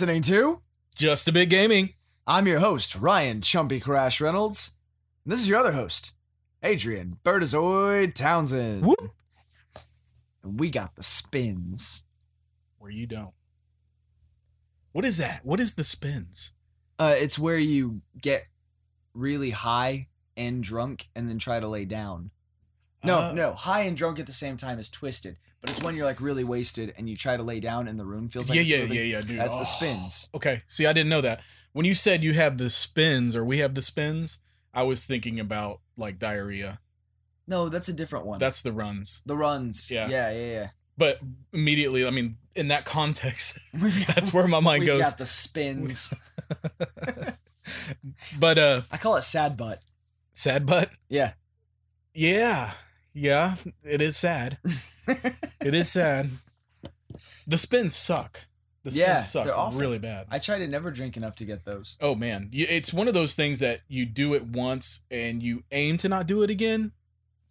listening to Just a Bit Gaming. I'm your host, Ryan Chumpy Crash Reynolds. And this is your other host, Adrian Bertazoid Townsend. Whoop. And we got the spins. Where you don't. What is that? What is the spins? Uh, it's where you get really high and drunk and then try to lay down. No, Uh, no, high and drunk at the same time is twisted. But it's when you're like really wasted and you try to lay down and the room feels like yeah, yeah, moving. yeah, yeah, dude. That's Oh. the spins. Okay. See, I didn't know that. When you said you have the spins or we have the spins, I was thinking about like diarrhea. No, that's a different one. That's the runs. the runs. Yeah. yeah, yeah. yeah. But immediately, I mean, in that context, got, that's where my mind goes. we've goes. got the spins. But uh I call it sad butt. sad butt. Yeah. Yeah. Yeah, it is sad. It is sad. The spins suck. The spins Yeah, suck they're awful. really bad. I try to never drink enough to get those. Oh man, it's one of those things that you do it once and you aim to not do it again,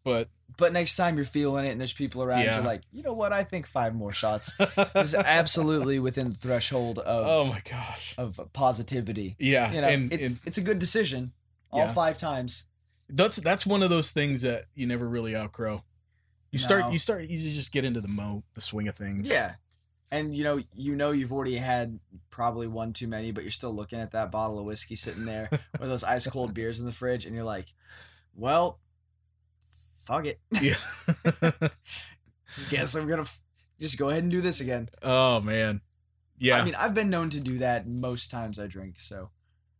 but But next time you're feeling it and there's people around, Yeah. you're like, you know what? I think five more shots is absolutely within the threshold of oh my gosh, of positivity. yeah, You know, and, it's and it's a good decision. All Yeah. five times. That's that's one of those things that you never really outgrow. You start, you start, you just get into the mo, the swing of things. Yeah. And you know, you know you've already had probably one too many, but you're still looking at that bottle of whiskey sitting there or those ice cold beers in the fridge, and you're like, Well, fuck it. yeah. Guess I'm gonna f- just go ahead and do this again. oh man, yeah. I mean, I've been known to do that most times I drink, so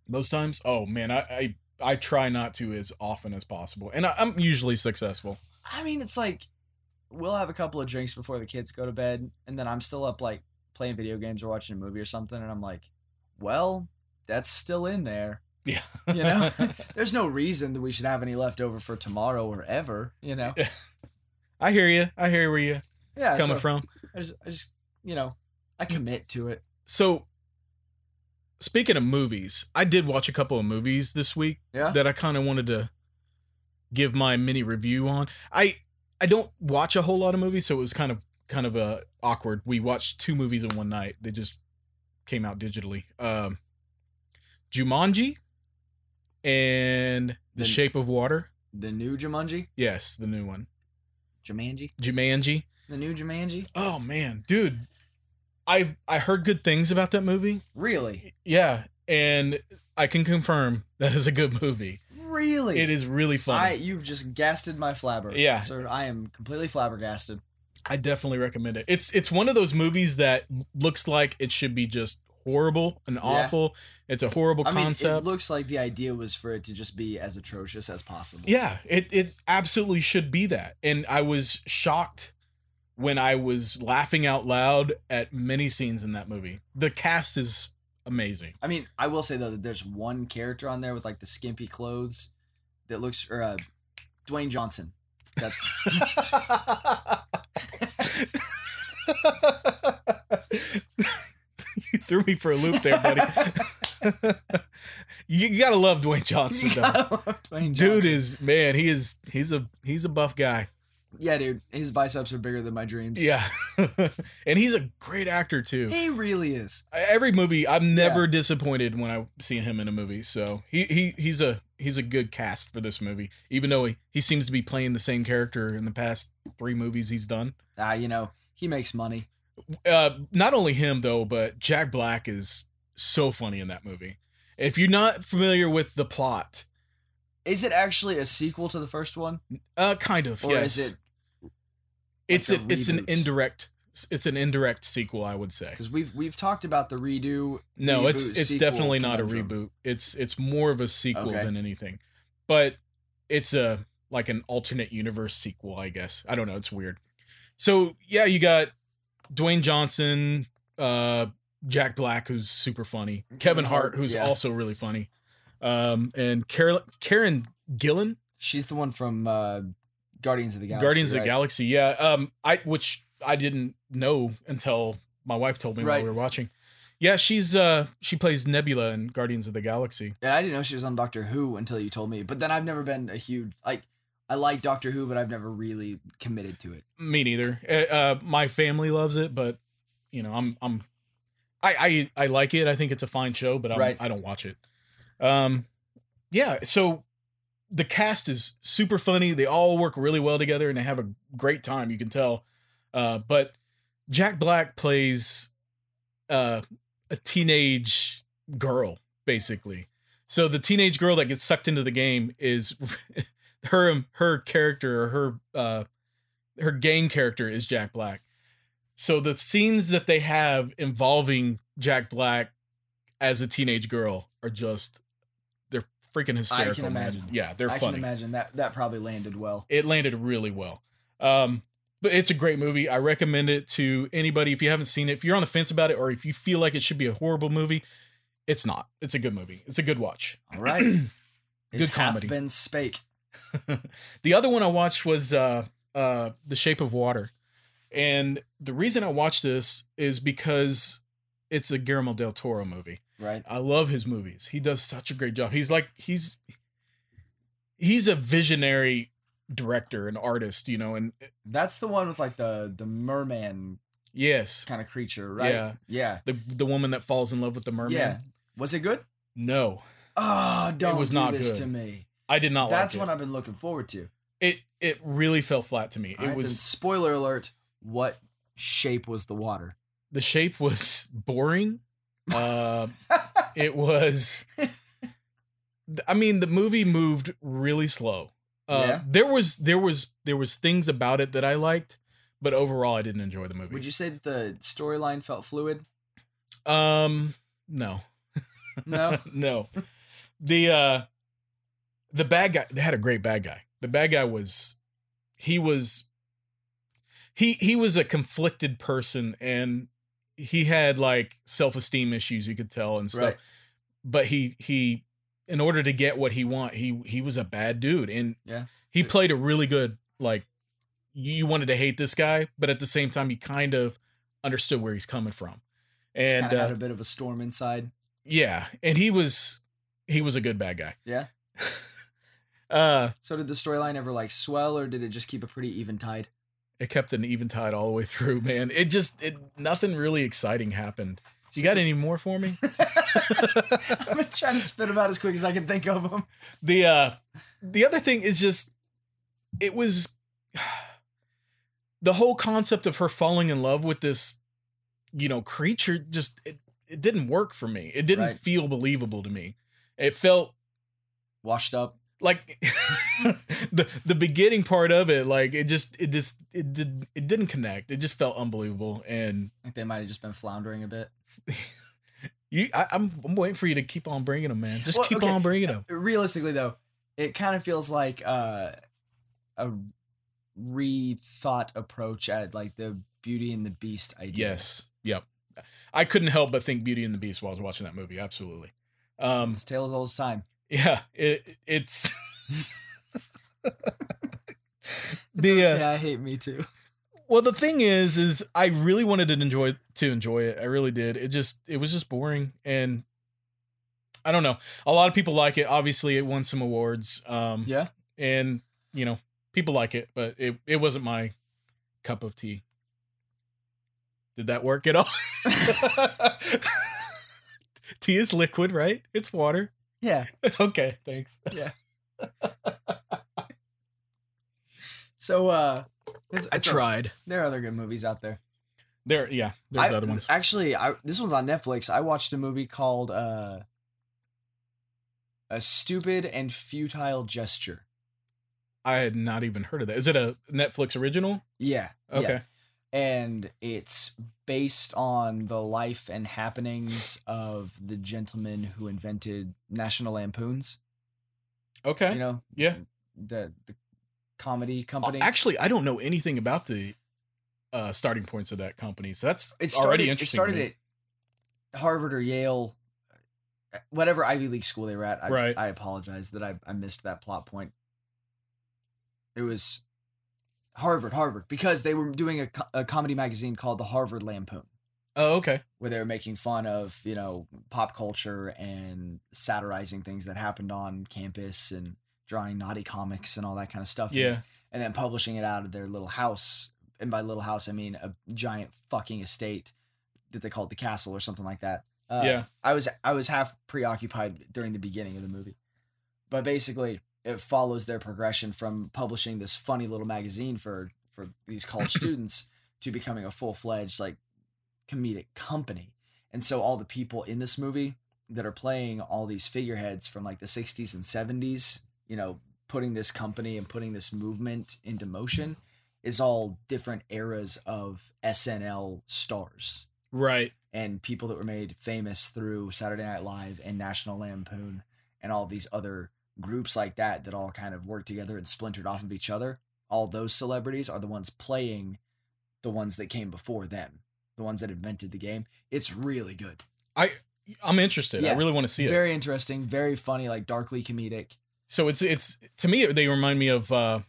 Most times, oh man, I, I I try not to as often as possible, and I, I'm usually successful. I mean, it's like we'll have a couple of drinks before the kids go to bed, and then I'm still up like playing video games or watching a movie or something, and I'm like, well, that's still in there. Yeah, You know, there's no reason that we should have any left over for tomorrow or ever. You know, I hear you. I hear where you yeah. coming so from. I just, I just, you know, I commit to it. So, speaking of movies, I did watch a couple of movies this week Yeah. that I kind of wanted to give my mini review on. I I don't watch a whole lot of movies, so it was kind of kind of uh, awkward. We watched two movies in one night. They just came out digitally. Um, Jumanji and The The- Shape of Water. The new Jumanji, Yes, the new one. Jumanji, Jumanji. the new Jumanji. Oh man, dude. I I heard good things about that movie. Really, Yeah, and I can confirm that is a good movie. really. It is really fun. I, you've just gasted my flabber. Yeah. sir. I am completely flabbergasted. I, definitely recommend it. It's it's one of those movies that looks like it should be just horrible and awful. It's a horrible I mean, concept. it looks like the idea was for it to just be as atrocious as possible. yeah, it it absolutely should be that. And I was shocked when I was laughing out loud at many scenes in that movie. The cast is amazing. I mean, I will say though that there's one character on there with like the skimpy clothes that looks, or uh, Dwayne Johnson. That's you threw me for a loop there, buddy. you, gotta love Dwayne Johnson, though. love Dwayne Dude is man, he is he's a he's a buff guy. Yeah, dude. His biceps are bigger than my dreams. Yeah. and he's a great actor too. he really is. Every movie I'm never disappointed when I see him in a movie. So he, he he's a he's a good cast for this movie. Even though he, he seems to be playing the same character in the past three movies he's done. Ah, you know, he makes money. Uh not only him though, but Jack Black is so funny in that movie. If you're not familiar with the plot, Is it actually a sequel to the first one, uh kind of, or yes. is it? It's a, a it's an indirect it's an indirect sequel, I would say. Because we've we've talked about the redo. No, it's reboot, it's sequel definitely not a reboot. It's it's more of a sequel Okay. than anything. But it's a like an alternate universe sequel, I guess. I don't know, it's weird. So, yeah, you got Dwayne Johnson, uh Jack Black who's super funny. Kevin Hart who's Yeah. also really funny. Um and Carol, Karen Gillan, She's the one from uh, Guardians of the Galaxy. Guardians of the? Galaxy. Yeah. Um I which I didn't know until my wife told me while we were watching. Yeah, she's uh she plays Nebula in Guardians of the Galaxy. And I didn't know she was on Doctor Who until you told me. But then I've never been a huge like. I like Doctor Who, but I've never really committed to it. Me neither. Uh, uh, my family loves it, but you know, I'm I'm I, I I like it. I think it's a fine show, but I'm, Right. I don't watch it. Um, yeah. So the cast is super funny. They all work really well together, and they have a great time. You can tell. Uh, but Jack Black plays uh, a teenage girl, basically. So the teenage girl that gets sucked into the game is her her character or her uh, her gang character is Jack Black. So the scenes that they have involving Jack Black as a teenage girl are just freaking hysterical. man. imagine. Yeah, they're I funny. can imagine that that probably landed well. It landed really well. Um, but it's a great movie. I recommend it to anybody if you haven't seen it. If you're on the fence about it, or if you feel like it should be a horrible movie, it's not. It's a good movie. It's a good watch. All right. Good it comedy. been spake. the other one I watched was uh, uh, The Shape of Water, and the reason I watched this is because it's a Guillermo del Toro movie. Right. I love his movies. He does such a great job. He's like he's he's a visionary director and artist, you know, and eh, That's the one with like the the merman yes, kind of creature, right? Yeah. Yeah. the the woman that falls in love with the merman. Yeah. Was it good? No, Oh, don't was do not this good. to me. I did not That's like what. I've been looking forward to. It it really fell flat to me. All It right, was spoiler alert. What shape was the water? the shape was boring. Uh, it was. I mean, the movie moved really slow. Uh, Yeah? There was there was there was things about it that I liked, but overall, I didn't enjoy the movie. Would you say that the storyline felt fluid? Um, no, No. no. The uh, the bad guy. They had a great bad guy. The bad guy was, he was. He he was a conflicted person, and he had like self esteem issues. You could tell and stuff. right. but he he in order to get what he want he he was a bad dude and Yeah. he played a really good like you wanted to hate this guy but at the same time you kind of understood where he's coming from And and had uh, a bit of a storm inside. yeah and he was he was a good bad guy Yeah. uh So did the storyline ever like swell, or did it just keep a pretty even tide? It kept an even tide all the way through man it just it nothing really exciting happened you got any more for me I'm gonna try to spit them out as quick as I can think of them. the uh the other thing is just it was the whole concept of her falling in love with this you know creature just it, it didn't work for me it didn't Right. feel believable to me it felt Washed up. Like the the beginning part of it like it just it just it did it didn't connect it just felt unbelievable and Like they might have just been floundering a bit. you I, I'm I'm waiting for you to keep on bringing them man just Well, keep okay. on bringing them Realistically, though, it kind of feels like uh, a rethought approach at like the Beauty and the Beast idea. Yes. Yep. I couldn't help but think Beauty and the Beast while I was watching that movie. Absolutely. Um. It's Tale as Old as Time. Yeah. It. It's. the uh, yeah, I hate me too. well, the thing is, is I really wanted to enjoy to enjoy it. I really did. It just it was just boring, and I don't know. A lot of people like it. Obviously, it won some awards. Um. Yeah. And you know, people like it, but it it wasn't my cup of tea. Did that work at all? tea is liquid, right? It's water. Yeah. okay, thanks. Yeah. so uh, it's, I it's a- tried. there are other good movies out there. There, yeah, there's I- other ones. Actually, I this one's on Netflix. I watched a movie called uh, "A Stupid and Futile Gesture." I had not even heard of that. Is it a Netflix original? Yeah. yeah. And it's based on the life and happenings of the gentleman who invented National Lampoons. Okay. You know, yeah. the the comedy Uh, company. Actually, I don't know anything about the uh, starting points of that company, so that's it started, already It started at Harvard or Yale, whatever Ivy League school they were at. I, Right. I apologize that I, I missed that plot point. It was Harvard, Harvard, because they were doing a, a comedy magazine called the Harvard Lampoon. oh, okay. where they were making fun of you know pop culture and satirizing things that happened on campus and drawing naughty comics and all that kind of stuff. and- Yeah. and then publishing it out of their little house. And by little house, I mean a giant fucking estate. that they called the castle or something like that. Uh, Yeah. I was I was half preoccupied during the beginning of the movie, but basically it follows their progression from publishing this funny little magazine for for these college students to becoming a full fledged like comedic company. And so all the people in this movie that are playing all these figureheads from like the 60s and 70s, you know, putting this company and putting this movement into motion is all different eras of SNL stars Right. and people that were made famous through Saturday Night Live and National Lampoon and all these other groups like that that all kind of worked together and splintered off of each other. All those celebrities are the ones playing the ones that came before them, the ones that invented the game. It's really good. I I'm interested. Yeah. I really want to see it. Very interesting, very funny, like darkly comedic. So it's it's to me they remind me of uh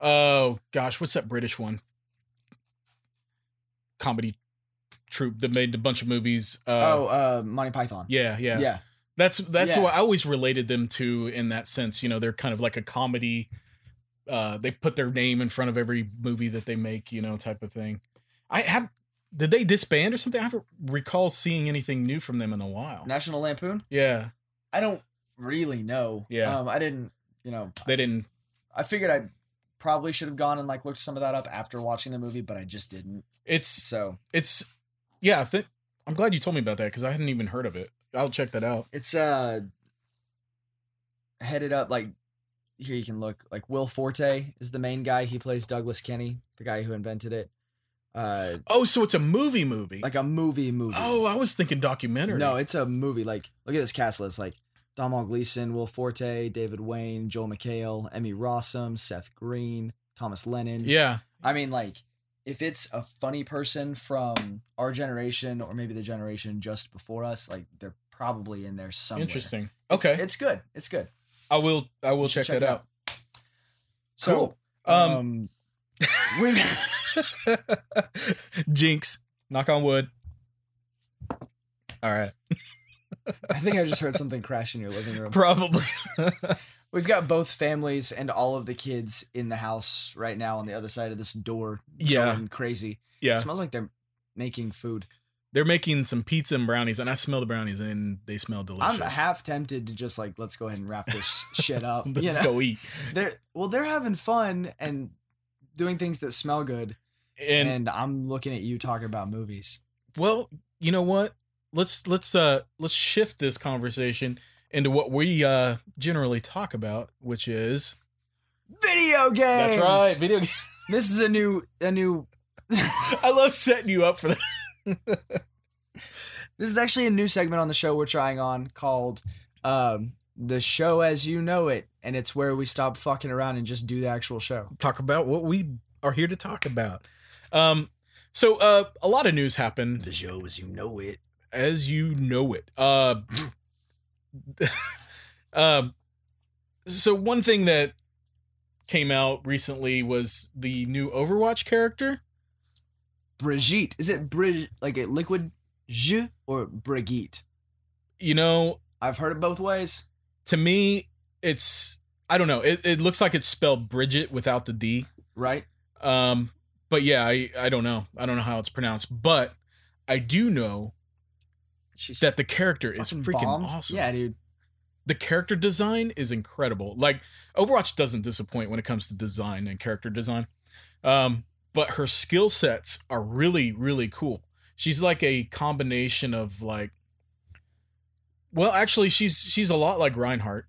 oh gosh, what's that British one? Comedy troupe that made a bunch of movies. Uh, oh, uh Monty Python. yeah, yeah, Yeah. That's that's Yeah. what I always related them to in that sense. You know, they're kind of like a comedy. Uh, they put their name in front of every movie that they make, you know, type of thing. I have. Did they disband or something? I haven't recall seeing anything new from them in a while. National Lampoon? Yeah, I don't really know. Yeah. Um I didn't, you know, they didn't. I figured I probably should have gone and like looked some of that up after watching the movie, but I just didn't. It's So it's yeah. I think I'm glad you told me about that because I hadn't even heard of it. I'll check that out. it's uh headed up like here you can look like Will Forte is the main guy. He plays Douglas Kenney, the guy who invented it. Uh Oh, so it's a movie movie. like a movie movie. oh, I was thinking documentary. no, it's a movie. Like look at this cast list like Domhnall Gleeson, Will Forte, David Wain, Joel McHale, Emmy Rossum, Seth Green, Thomas Lennon. yeah, I mean, like, if it's a funny person from our generation or maybe the generation just before us, like they're probably in there somewhere. interesting. Okay, it's, good. It's good. I will. I will should check, that it out. So, Cool. Um, um, Jinx. Knock on wood. All right. I think I just heard something crash in your living room. Probably. We've got both families and all of the kids in the house right now on the other side of this door. Yeah. going crazy. yeah. It smells like they're making food. They're making some pizza and brownies, and I smell the brownies, and they smell delicious. I'm half tempted to just like let's go ahead and wrap this shit up. Let's know? go eat. They're well, they're having fun and doing things that smell good, And, and, I'm looking at you talking about movies. well, you know what? Let's let's uh let's shift this conversation into what we uh generally talk about, which is Video games. that's right, video. games. This is a new a new. I love setting you up for that. this is actually a new segment on the show we're trying on called um, "The Show as You Know It," and it's where we stop fucking around and just do the actual show. talk about what we are here to talk about. Um, so uh, a lot of news happened The show as you know it. as you know it. Uh, um, so one thing that came out recently was the new Overwatch character. Brigitte. Is it Brig like a liquid J or Brigitte? You know, I've heard it both ways. to me, it's I don't know. It, it looks like it's spelled Bridget without the D. Right? Um, but yeah, I I don't know. I don't know how it's pronounced, but I do know She's that the character is freaking bombed. awesome. Yeah, dude. the character design is incredible. Like Overwatch doesn't disappoint when it comes to design and character design. Um, but her skill sets are really, really cool. She's like a combination of like well, actually she's she's a lot like Reinhardt.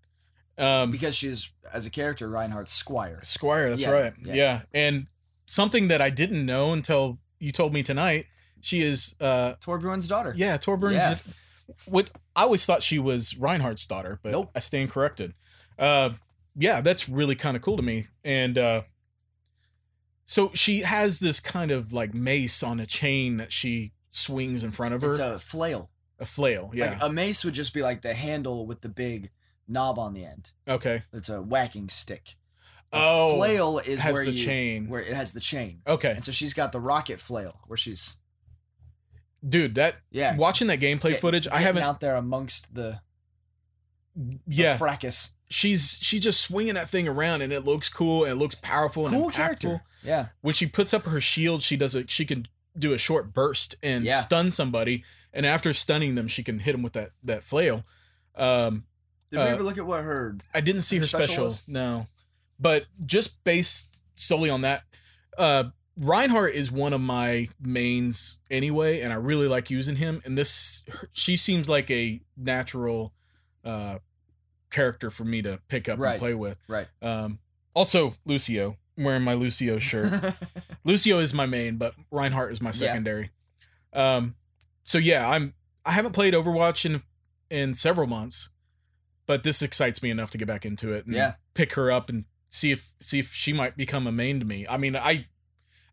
Um Because she's as a character, Reinhardt's Squire. Squire, that's Yeah, right. yeah. Yeah. And something that I didn't know until you told me tonight, she is uh Torbjorn's daughter. yeah, Torbjorn's Yeah. what I always thought she was Reinhardt's daughter, but Nope. I stand corrected. Uh, yeah, that's really kind of cool to me. And uh, so she has this kind of like mace on a chain that she swings in front of her, It's a, flail. a flail. Yeah. Like a mace would just be like the handle with the big knob on the end. okay. It's a whacking stick. A Oh, flail is has where the you- chain. where it has the chain. Okay, And so she's got the rocket flail where she's dude, that yeah watching that gameplay get- footage, I haven't. out there amongst the, the yeah, fracas. She's she's just swinging that thing around, and it looks cool and it looks powerful and Cool impactful. character. Yeah. when she puts up her shield, she does it. She can do a short burst and Yeah. stun somebody, and after stunning them, she can hit them with that that flail. Um, Did we Uh, ever look at what her? I didn't see Her her special special, no, but just based solely on that, uh, Reinhardt is one of my mains anyway, and I really like using him. And this, she seems like a natural uh, character for me to pick up Right. and play with. Right. Um, also, Lucio. I'm wearing my Lucio shirt. Lucio is my main, but Reinhardt is my Yeah. secondary. Um, so yeah, I'm I haven't played Overwatch in in several months, but this excites me enough to get back into it and Yeah. pick her up and see if see if she might become a main to me. I mean, I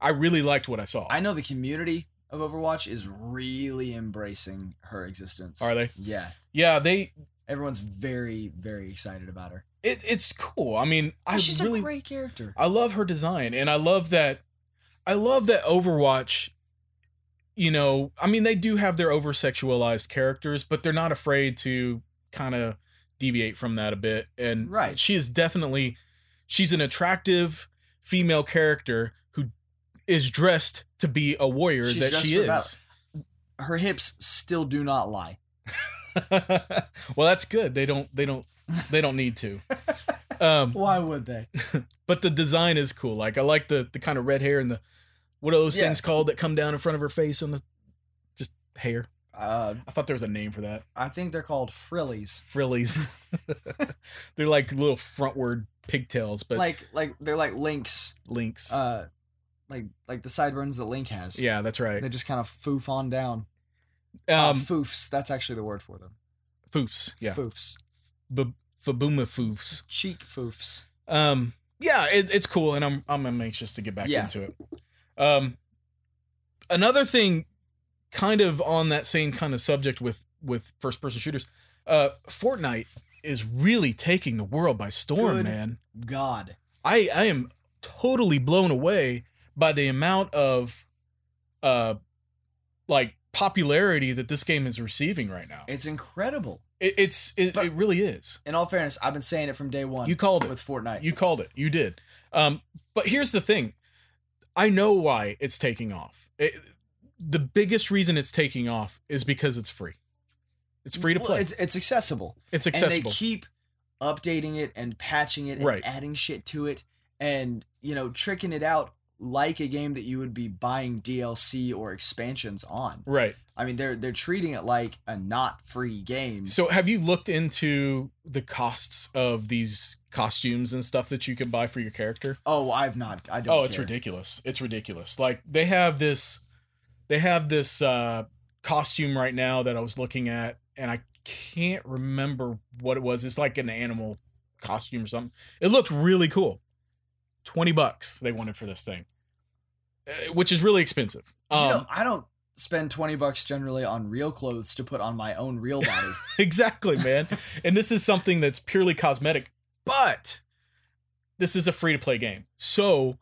I really liked what I saw. I know the community of Overwatch is really embracing her existence. Are they? Yeah. yeah, they Everyone's very, very excited about her. it, it's cool. I mean, oh, I She's really a great character. I love her design and I love that I love that Overwatch you know, I mean they do have their over sexualized characters, but they're not afraid to kind of deviate from that a bit and Right. she is definitely she's an attractive female character who is dressed to be a warrior She's that she is. battle. Her hips still do not lie. well, that's good. They don't they don't they don't need to. Um Why would they? but the design is cool. Like I like the the kind of red hair and the what are those Yeah. things called that come down in front of her face on the just hair. Uh, I thought there was a name for that. I think they're called frillies. Frillies. They're like little frontward pigtails, but like, like they're like links. links. Uh, like, like the sideburns that Link has. yeah, that's right. They just kind of foof on down. Uh, Um, foofs. That's actually the word for them. foofs. Yeah, Foofs. B- Fabuma foofs. Cheek foofs. Um, yeah, it, it's cool, and I'm I'm anxious to get back Yeah. into it. Um, another thing, kind of on that same kind of subject with with first person shooters, uh, Fortnite is really taking the world by storm, Good. man. God. I I am totally blown away by the amount of uh like popularity that this game is receiving right now. It's incredible. It, it's it, But- it really is. In all fairness, I've been saying it from day one. You called it. with Fortnite. You called it. You did. Um, but here's the thing. I know why it's taking off. It, the biggest reason it's taking off is because it's free. It's free to Well, play. It's, it's accessible. it's And accessible. they keep updating it and patching it and Right. adding shit to it and, you know, tricking it out like a game that you would be buying DLC or expansions on. right. I mean, they're they're treating it like a not free game. So have you looked into the costs of these costumes and stuff that you can buy for your character? oh, I've not. I don't. Oh, it's care. ridiculous. It's ridiculous. Like they have this they have this uh costume right now that I was looking at and I can't remember what it was. It's like an animal costume or something. It looked really cool. 20 bucks they wanted for this thing. Uh, Which is really expensive. You Um, know, I don't spend twenty bucks generally on real clothes to put on my own real body. exactly, man. and this is something that's purely cosmetic, but this is a free to play game. So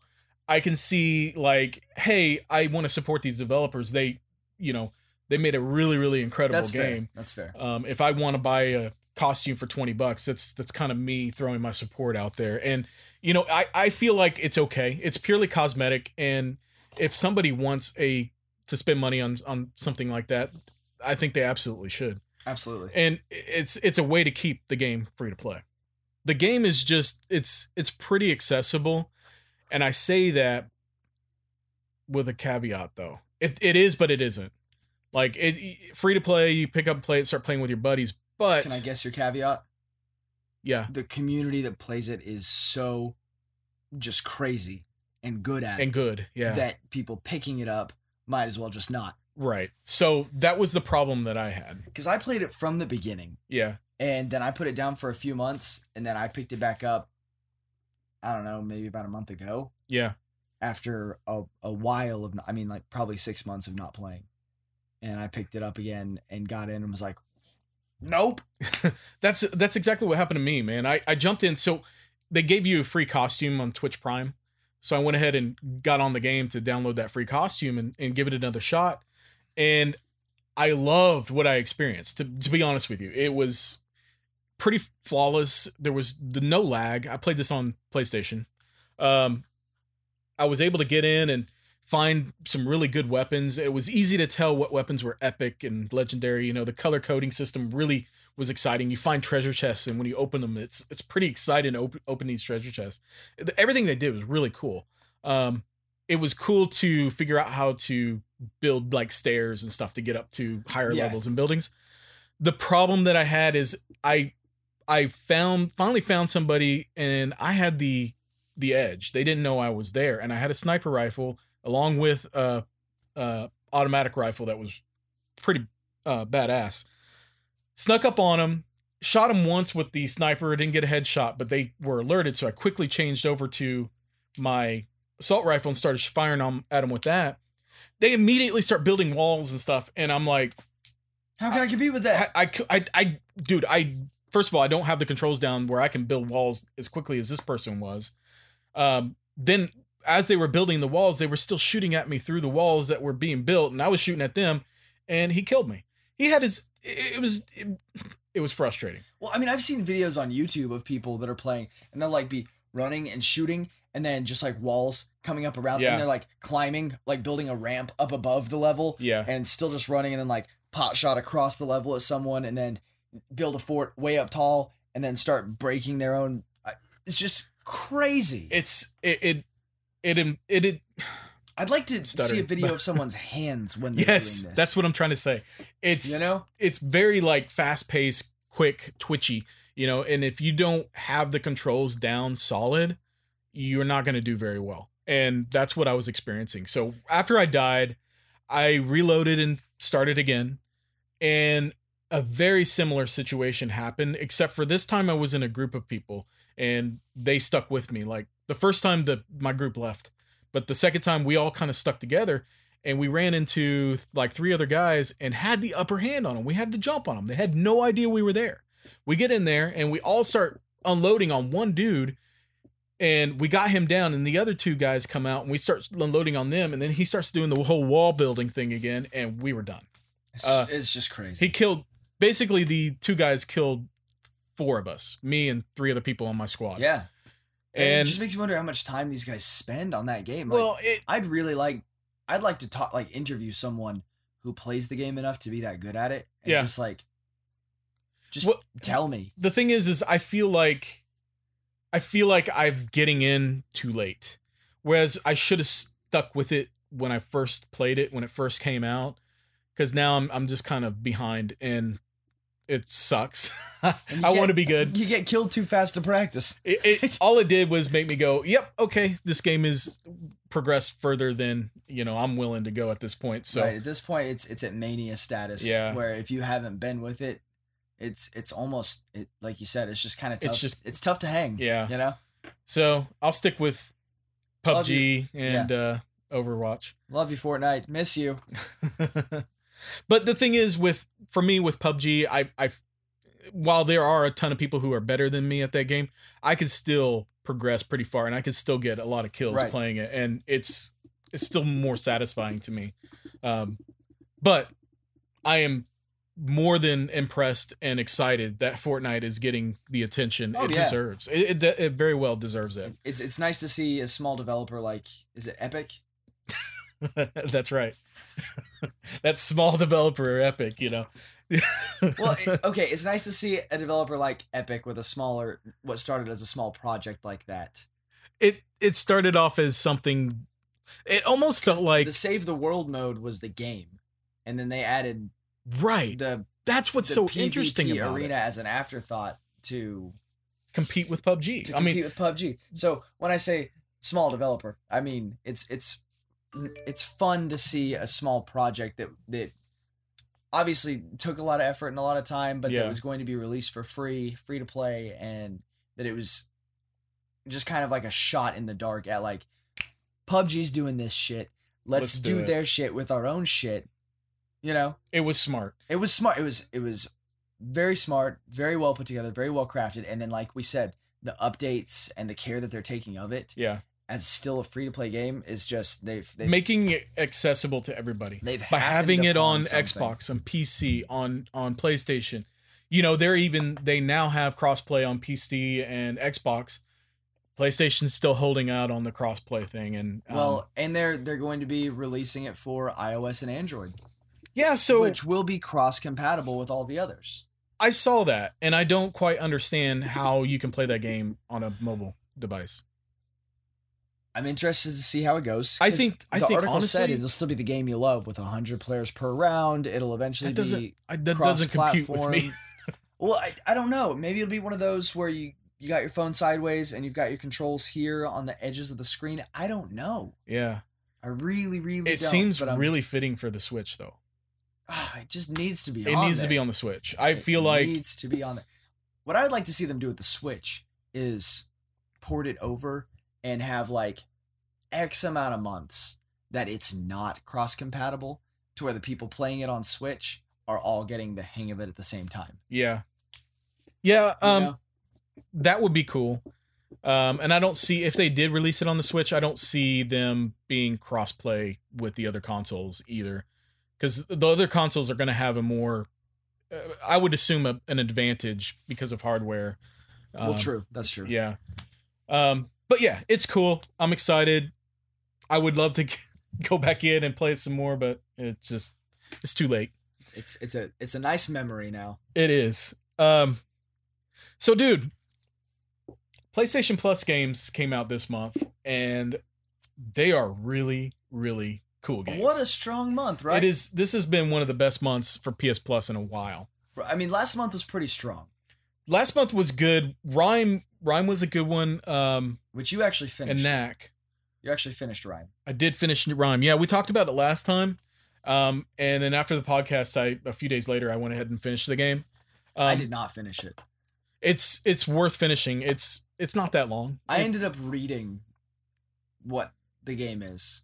I can see like, hey, I want to support these developers. They, you know, they made a really, really incredible That's fair. game. That's fair. Um, if I want to buy a costume for 20 bucks, that's that's kind of me throwing my support out there. And you know, I, I feel like it's okay. It's purely cosmetic. And if somebody wants a to spend money on on something like that, I think they absolutely should Absolutely. and it's it's a way to keep the game free to play the game is just it's it's pretty accessible and i say that with a caveat though it, it is but it isn't like it free to play you pick up and play it start playing with your buddies but Can I guess your caveat? Yeah. The community that plays it is so just crazy and good at and good yeah. that people picking it up might as well just not. right. So that was the problem that i had. Because I played it from the beginning. Yeah. And then I put it down for a few months and then I picked it back up. I don't know, maybe about a month ago. Yeah. After a, a while of, I mean, like probably six months of not playing. And I picked it up again and got in and was like, nope. that's that's exactly what happened to me, man. I I jumped in so they gave you a free costume on Twitch Prime. So I went ahead and got on the game to download that free costume and, and give it another shot. And I loved what I experienced. To, to be honest with you, it was pretty flawless. There was the no lag. I played this on PlayStation. Um, I was able to get in and find some really good weapons. It was easy to tell what weapons were epic and legendary. You know, the color coding system really was exciting. You find treasure chests, and when you open them, it's it's pretty exciting to open, open these treasure chests. Everything they did was really cool. Um, it was cool to figure out how to build like stairs and stuff to get up to higher Yeah. levels and buildings. The problem that I had is I I found finally found somebody and I had the the edge. They didn't know I was there, and I had a sniper rifle along with a, a automatic rifle that was pretty uh, badass. Snuck up on him, shot him once with the sniper. Didn't get a headshot, but they were alerted, so I quickly changed over to my assault rifle and started firing on, at him with that. They immediately start building walls and stuff, and I'm like, How can I compete with that? I, I, I, I, dude, I first of all, I don't have the controls down where I can build walls as quickly as this person was. Um, then as they were building the walls, they were still shooting at me through the walls that were being built, and I was shooting at them, and he killed me. He had his. It, it was. It, it was frustrating. Well, I mean, I've seen videos on YouTube of people that are playing, and they'll like be running and shooting, and then just like walls coming up around, Yeah. and they're like climbing, like building a ramp up above the level, Yeah. and still just running, and then like pot shot across the level at someone, and then build a fort way up tall, and then start breaking their own. It's just crazy. It's it it it it. it, I'd like to see a video of someone's hands when they're yes, doing this. that's what I'm trying to say. It's you know. it's very like fast paced, quick, twitchy, you know, and if you don't have the controls down solid, you're not going to do very well. And that's what I was experiencing. So after I died, I reloaded and started again. And a very similar situation happened, except for this time I was in a group of people and they stuck with me. Like the first time the my group left, but the second time we all kind of stuck together and we ran into like three other guys and had the upper hand on them. We had the jump on them. They had no idea we were there. We get in there and we all start unloading on one dude and we got him down and the other two guys come out and we start unloading on them and then he starts doing the whole wall building thing again and we were done. It's, Uh, it's just crazy. He killed basically the two guys killed four of us, me and three other people on my squad. yeah, and, it just makes me wonder how much time these guys spend on that game. Like, well, it, I'd really like I'd like to talk like interview someone who plays the game enough to be that good at it. And Yeah. Just like just Well- tell me. the thing is is i feel like i feel like i'm getting in too late whereas i should have stuck with it when i first played it when it first came out because now I'm, I'm just kind of behind and it sucks i get- want to be good You get killed too fast to practice. it, it, all it did was make me go yep okay this game is progressed further than you know i'm willing to go at this point so right, at this point it's it's at mania status. Yeah. Where if you haven't been with it, it's it's almost it, like you said, it's just kind of tough. It's just- it's tough to hang. Yeah. You know? so i'll stick with pubg and uh overwatch Love you, Fortnite. Miss you. But the thing is with for me with PUBG, I I while there are a ton of people who are better than me at that game, I can still progress pretty far and I can still get a lot of kills Right. playing it and it's it's still more satisfying to me. Um but I am more than impressed and excited that Fortnite is getting the attention Oh, it yeah. deserves. It, it it very well deserves it. It's it's nice to see a small developer like is it Epic? That's right. that small developer epic, you know. well, it- okay, it's nice to see a developer like Epic with a smaller, what started as a small project like that. it it started off as something it almost felt like the save the world mode was the game, and then they added right the that's what's the so PvP interesting about arena it. as an afterthought to compete with PUBG to I mean with PUBG. So when I say small developer, I mean it's it's it's fun to see a small project that that obviously took a lot of effort and a lot of time, but Yeah. that was going to be released for free, free to play, and that it was just kind of like a shot in the dark at like PUBG's doing this shit. Let's, Let's do, do their shit with our own shit. You know, it was smart it was smart. It was it was very smart, very well put together, very well crafted, and then like we said, the updates and the care that they're taking of it yeah as still a free to play game is just they've they've making it accessible to everybody they've by having it on something. Xbox on PC on on PlayStation you know they're even they now have crossplay on PC and Xbox PlayStation's still holding out on the crossplay thing, and um, Well, and they're they're going to be releasing it for iOS and Android, yeah. So which will be cross compatible with all the others. I saw that, and I don't quite understand how you can play that game on a mobile device. I'm interested to see how it goes. I think- I the think article said it'll still be the game you love with 100 players per round. It'll eventually That doesn't be I, that doesn't compute with me. well, I, I don't know. Maybe it'll be one of those where you you got your phone sideways and you've got your controls here on the edges of the screen. I don't know. yeah, I really, really. it seems really fitting for the Switch, though. Ah, it just needs to be. It needs to be on the Switch. I It feel like needs to be on there. What I would like to see them do with the Switch is port it over and have like X amount of months that it's not cross compatible to where the people playing it on Switch are all getting the hang of it at the same time. yeah, yeah. you Um, know? that would be cool. Um, and I don't see if they did release it on the Switch, I don't see them being crossplay with the other consoles either, because the other consoles are going to have a more, uh, I would assume, a, an advantage because of hardware. well, Um, true. That's true. Yeah. Um, but yeah, it's cool. I'm excited. I would love to go back in and play it some more, but it's just it's too late. It's it's a it's a nice memory now. It is. Um so dude, PlayStation Plus games came out this month and they are really really cool games. What a strong month, right? It is this has been one of the best months for PS Plus in a while. I mean, last month was pretty strong, Last month was good. RiME RiME was a good one. Um which you actually finished. and. Knack. you actually finished RiME. I did finish RiME. Yeah, we talked about it last time. Um, and then after the podcast, I a few days later I went ahead and finished the game. Um, I did not finish it. It's it's worth finishing. It's it's not that long. I It- ended up reading what the game is.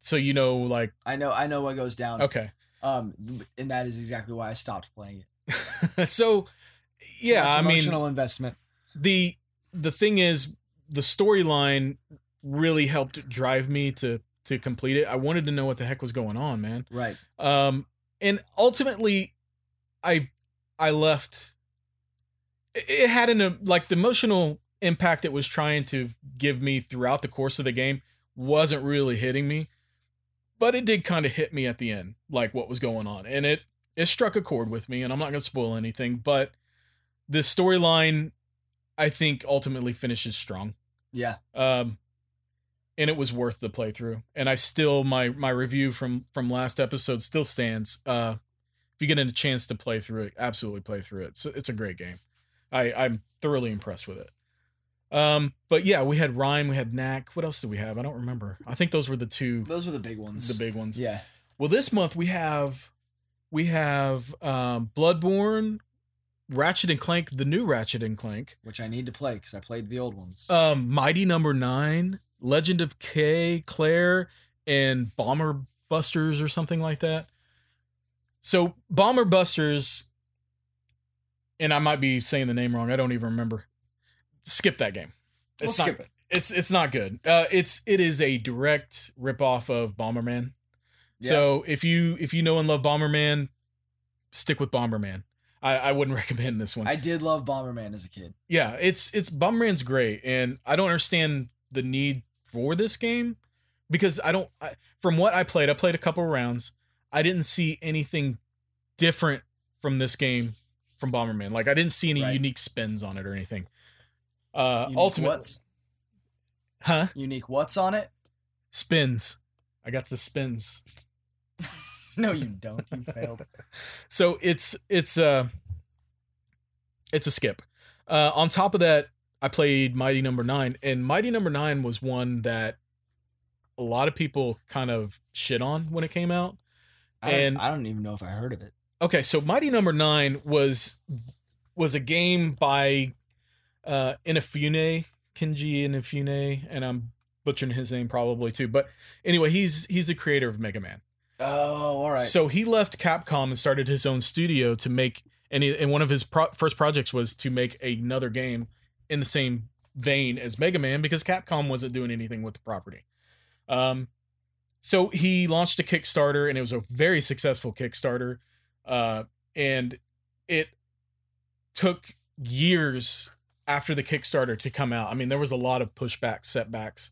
so you know like I know I know what goes down. okay. Um, and that is exactly why I stopped playing it. so yeah, I mean emotional investment. the the thing is the storyline really helped drive me to to complete it. I wanted to know what the heck was going on, man. Right. um and ultimately i i left it had an like the emotional impact it was trying to give me throughout the course of the game wasn't really hitting me but it did kind of hit me at the end like what was going on and it it struck a chord with me and i'm not going to spoil anything but the storyline i think ultimately finishes strong. Yeah. um and it was worth the playthrough. And i still my my review from from last episode still stands. Uh if you get a chance to play through it absolutely play through it. It's, it's a great game. I i'm thoroughly impressed with it. Um but yeah we had RiME we had knack. What else did we have? I don't remember. I think those were the two. Those were the big ones. the big ones. Yeah. well this month we have we have um bloodborne ratchet and clank the new ratchet and clank. Which I need to play because I played the old ones. um mighty number nine legend of k claire and bomber busters or something like that. So bomber busters and i might be saying the name wrong i don't even remember. Skip that game. We'll it's not skip it. it's it's not good. Uh it's it is a direct rip off of bomberman. Yeah. so if you if you know and love bomberman stick with bomberman i i wouldn't recommend this one I did love Bomberman as a kid. yeah, it's it's Bomberman's great, and I don't understand the need for this game because I don't. I, from what I played, I played a couple of rounds. I didn't see anything different from this game from Bomberman. Like I didn't see any Right. unique spins on it or anything. Uh, Unique ultimate, huh? unique what's on it? Spins. I got the spins. No, you don't. You failed. So it's it's uh it's a skip. Uh on top of that, I played Mighty Number 9 and Mighty Number 9 was one that a lot of people kind of shit on when it came out. I And- I don't even know if I heard of it. Okay, so Mighty Number 9 was was a game by uh Inafune, Kenji Inafune, and I'm butchering his name probably too. But anyway, he's he's the creator of Mega Man. Oh, all right. So he left Capcom and started his own studio to make, and, he, and one of his pro- first projects was to make another game in the same vein as Mega Man because Capcom wasn't doing anything with the property. Um, so he launched a Kickstarter and it was a very successful Kickstarter. Uh, and it took years after the Kickstarter to come out. I mean, there was a lot of pushback, setbacks,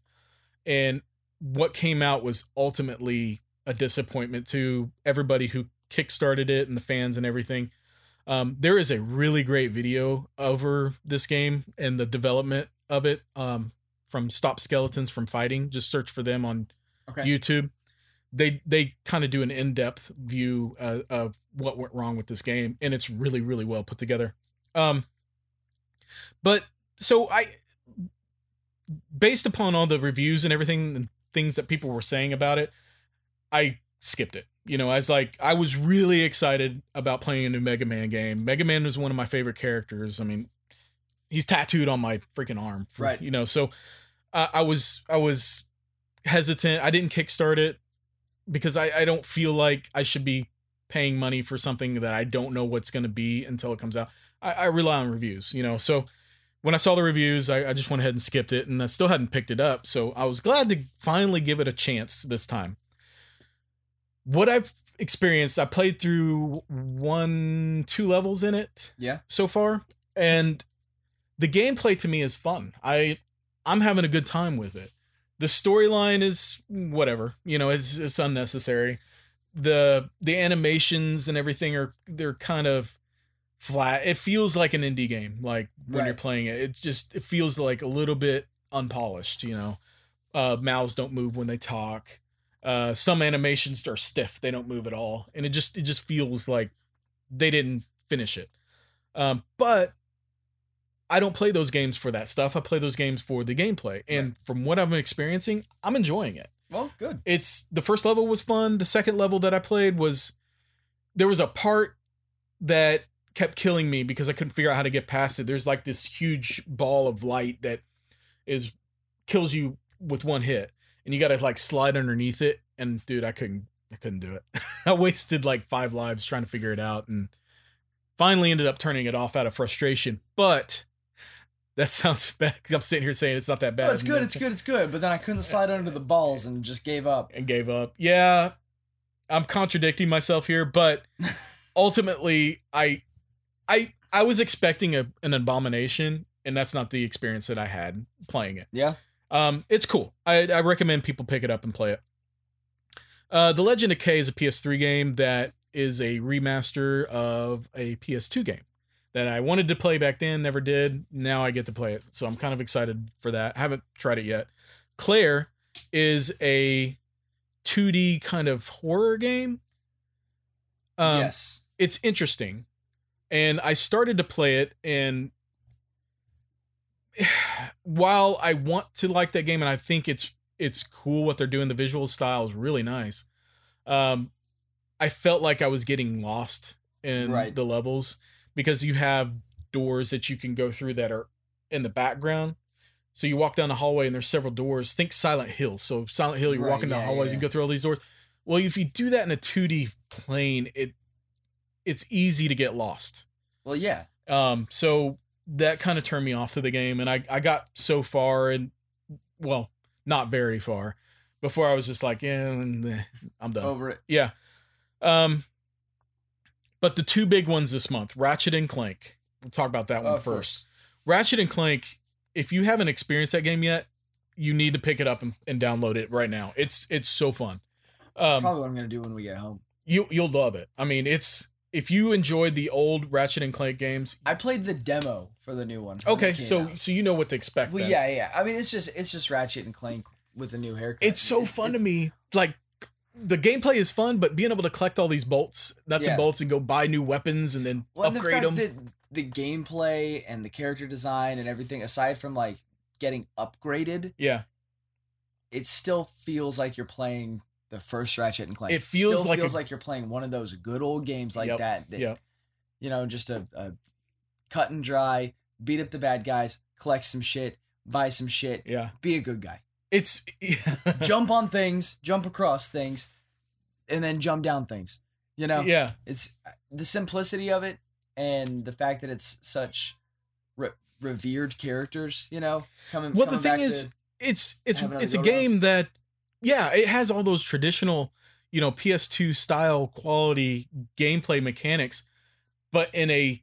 and what came out was ultimately a disappointment to everybody who kickstarted it and the fans and everything. Um, there is a really great video over this game and the development of it um, from Stop Skeletons from Fighting. Just search for them on Okay. YouTube. They they kind of do an in depth view uh, of what went wrong with this game, and it's really really well put together. Um, but so I, based upon all the reviews and everything and things that people were saying about it, I skipped it. You know, I was like, I was really excited about playing a new Mega Man game. Mega Man was one of my favorite characters. I mean, he's tattooed on my freaking arm, for- Right. You know, so uh, I was I was hesitant. I didn't kickstart it because I I don't feel like I should be paying money for something that I don't know what's going to be until it comes out. I, I rely on reviews, you know. So when I saw the reviews, I, I just went ahead and skipped it, and I still hadn't picked it up. So I was glad to finally give it a chance this time. What I've experienced, I played through one, two levels in it Yeah. so far, and the gameplay to me is fun. I I'm having a good time with it. The storyline is whatever, you know, it's it's unnecessary. The the animations and everything are they're kind of flat. It feels like an indie game, like when you're playing it. It just it feels like a little bit unpolished, you know. Uh mouths don't move when they talk. Uh some animations are stiff, they don't move at all. And it just it just feels like they didn't finish it. Um but I don't play those games for that stuff. I play those games for the gameplay. And from what I'm experiencing, I'm enjoying it Well, good. it's the first level was fun the second level that i played was there was a part that kept killing me because i couldn't figure out how to get past it there's like this huge ball of light that is kills you with one hit and you gotta like slide underneath it and dude i couldn't i couldn't do it i wasted like five lives trying to figure it out and finally ended up turning it off out of frustration but that sounds bad because i'm sitting here saying it's not that bad it's good. It's good. It's good. But then I couldn't slide under the balls and just gave up. and gave up. Yeah, I'm contradicting myself here, but ultimately, I, I, I was expecting a, an abomination, and that's not the experience that I had playing it. Yeah. Um, it's cool. I, I recommend people pick it up and play it. Uh, the Legend of Kay is a PS3 game that is a remaster of a PS2 game that I wanted to play back then, never did. Now I get to play it, so I'm kind of excited for that. haven't tried it yet. Claire is a 2D kind of horror game. Um, yes. it's interesting and i started to play it and while i want to like that game and i think it's it's cool what they're doing the visual style is really nice um i felt like i was getting lost in Right. the levels because you have doors that you can go through that are in the background so you walk down the hallway and there's several doors think silent hill so silent hill you're Right, walking down yeah, hallways yeah. and go through all these doors well, if you do that in a 2D plane, it it's easy to get lost. Well, yeah. Um, so that kind of turned me off to the game, and I I got so far and well, not very far before I was just like, yeah, I'm done. Over it. Yeah. Um, but the two big ones this month, Ratchet and Clank. We'll talk about that one first. Ratchet and Clank. If you haven't experienced that game yet, you need to pick it up and, and download it right now. It's it's so fun. That's Um, probably what I'm gonna do when we get home. you you'll love it. I mean, it's if you enjoyed the old Ratchet and Clank games. I played the demo for the new one. Okay, so out. so you know what to expect. well, then. yeah, yeah. I mean, it's just it's just Ratchet and Clank with a new haircut. it's so fun to me. Like the gameplay is fun, but being able to collect all these bolts, nuts Yeah. and bolts, and go buy new weapons and then Well, and the upgrade them. the gameplay and the character design and everything, aside from like getting upgraded, yeah, it still feels like you're playing the first Ratchet and Clank. It feels still like feels a- like you're playing one of those good old games like Yep, that. that yep. You know, just a, a cut and dry, beat up the bad guys, collect some shit, buy some shit, yeah. be a good guy. It's jump on things, jump across things, and then jump down things. You know, yeah, it's uh, the simplicity of it and the fact that it's such re- revered characters. You know, coming. Well, the thing is, to- it's it's it's a game that yeah it has all those traditional you know ps2 style quality gameplay mechanics but in a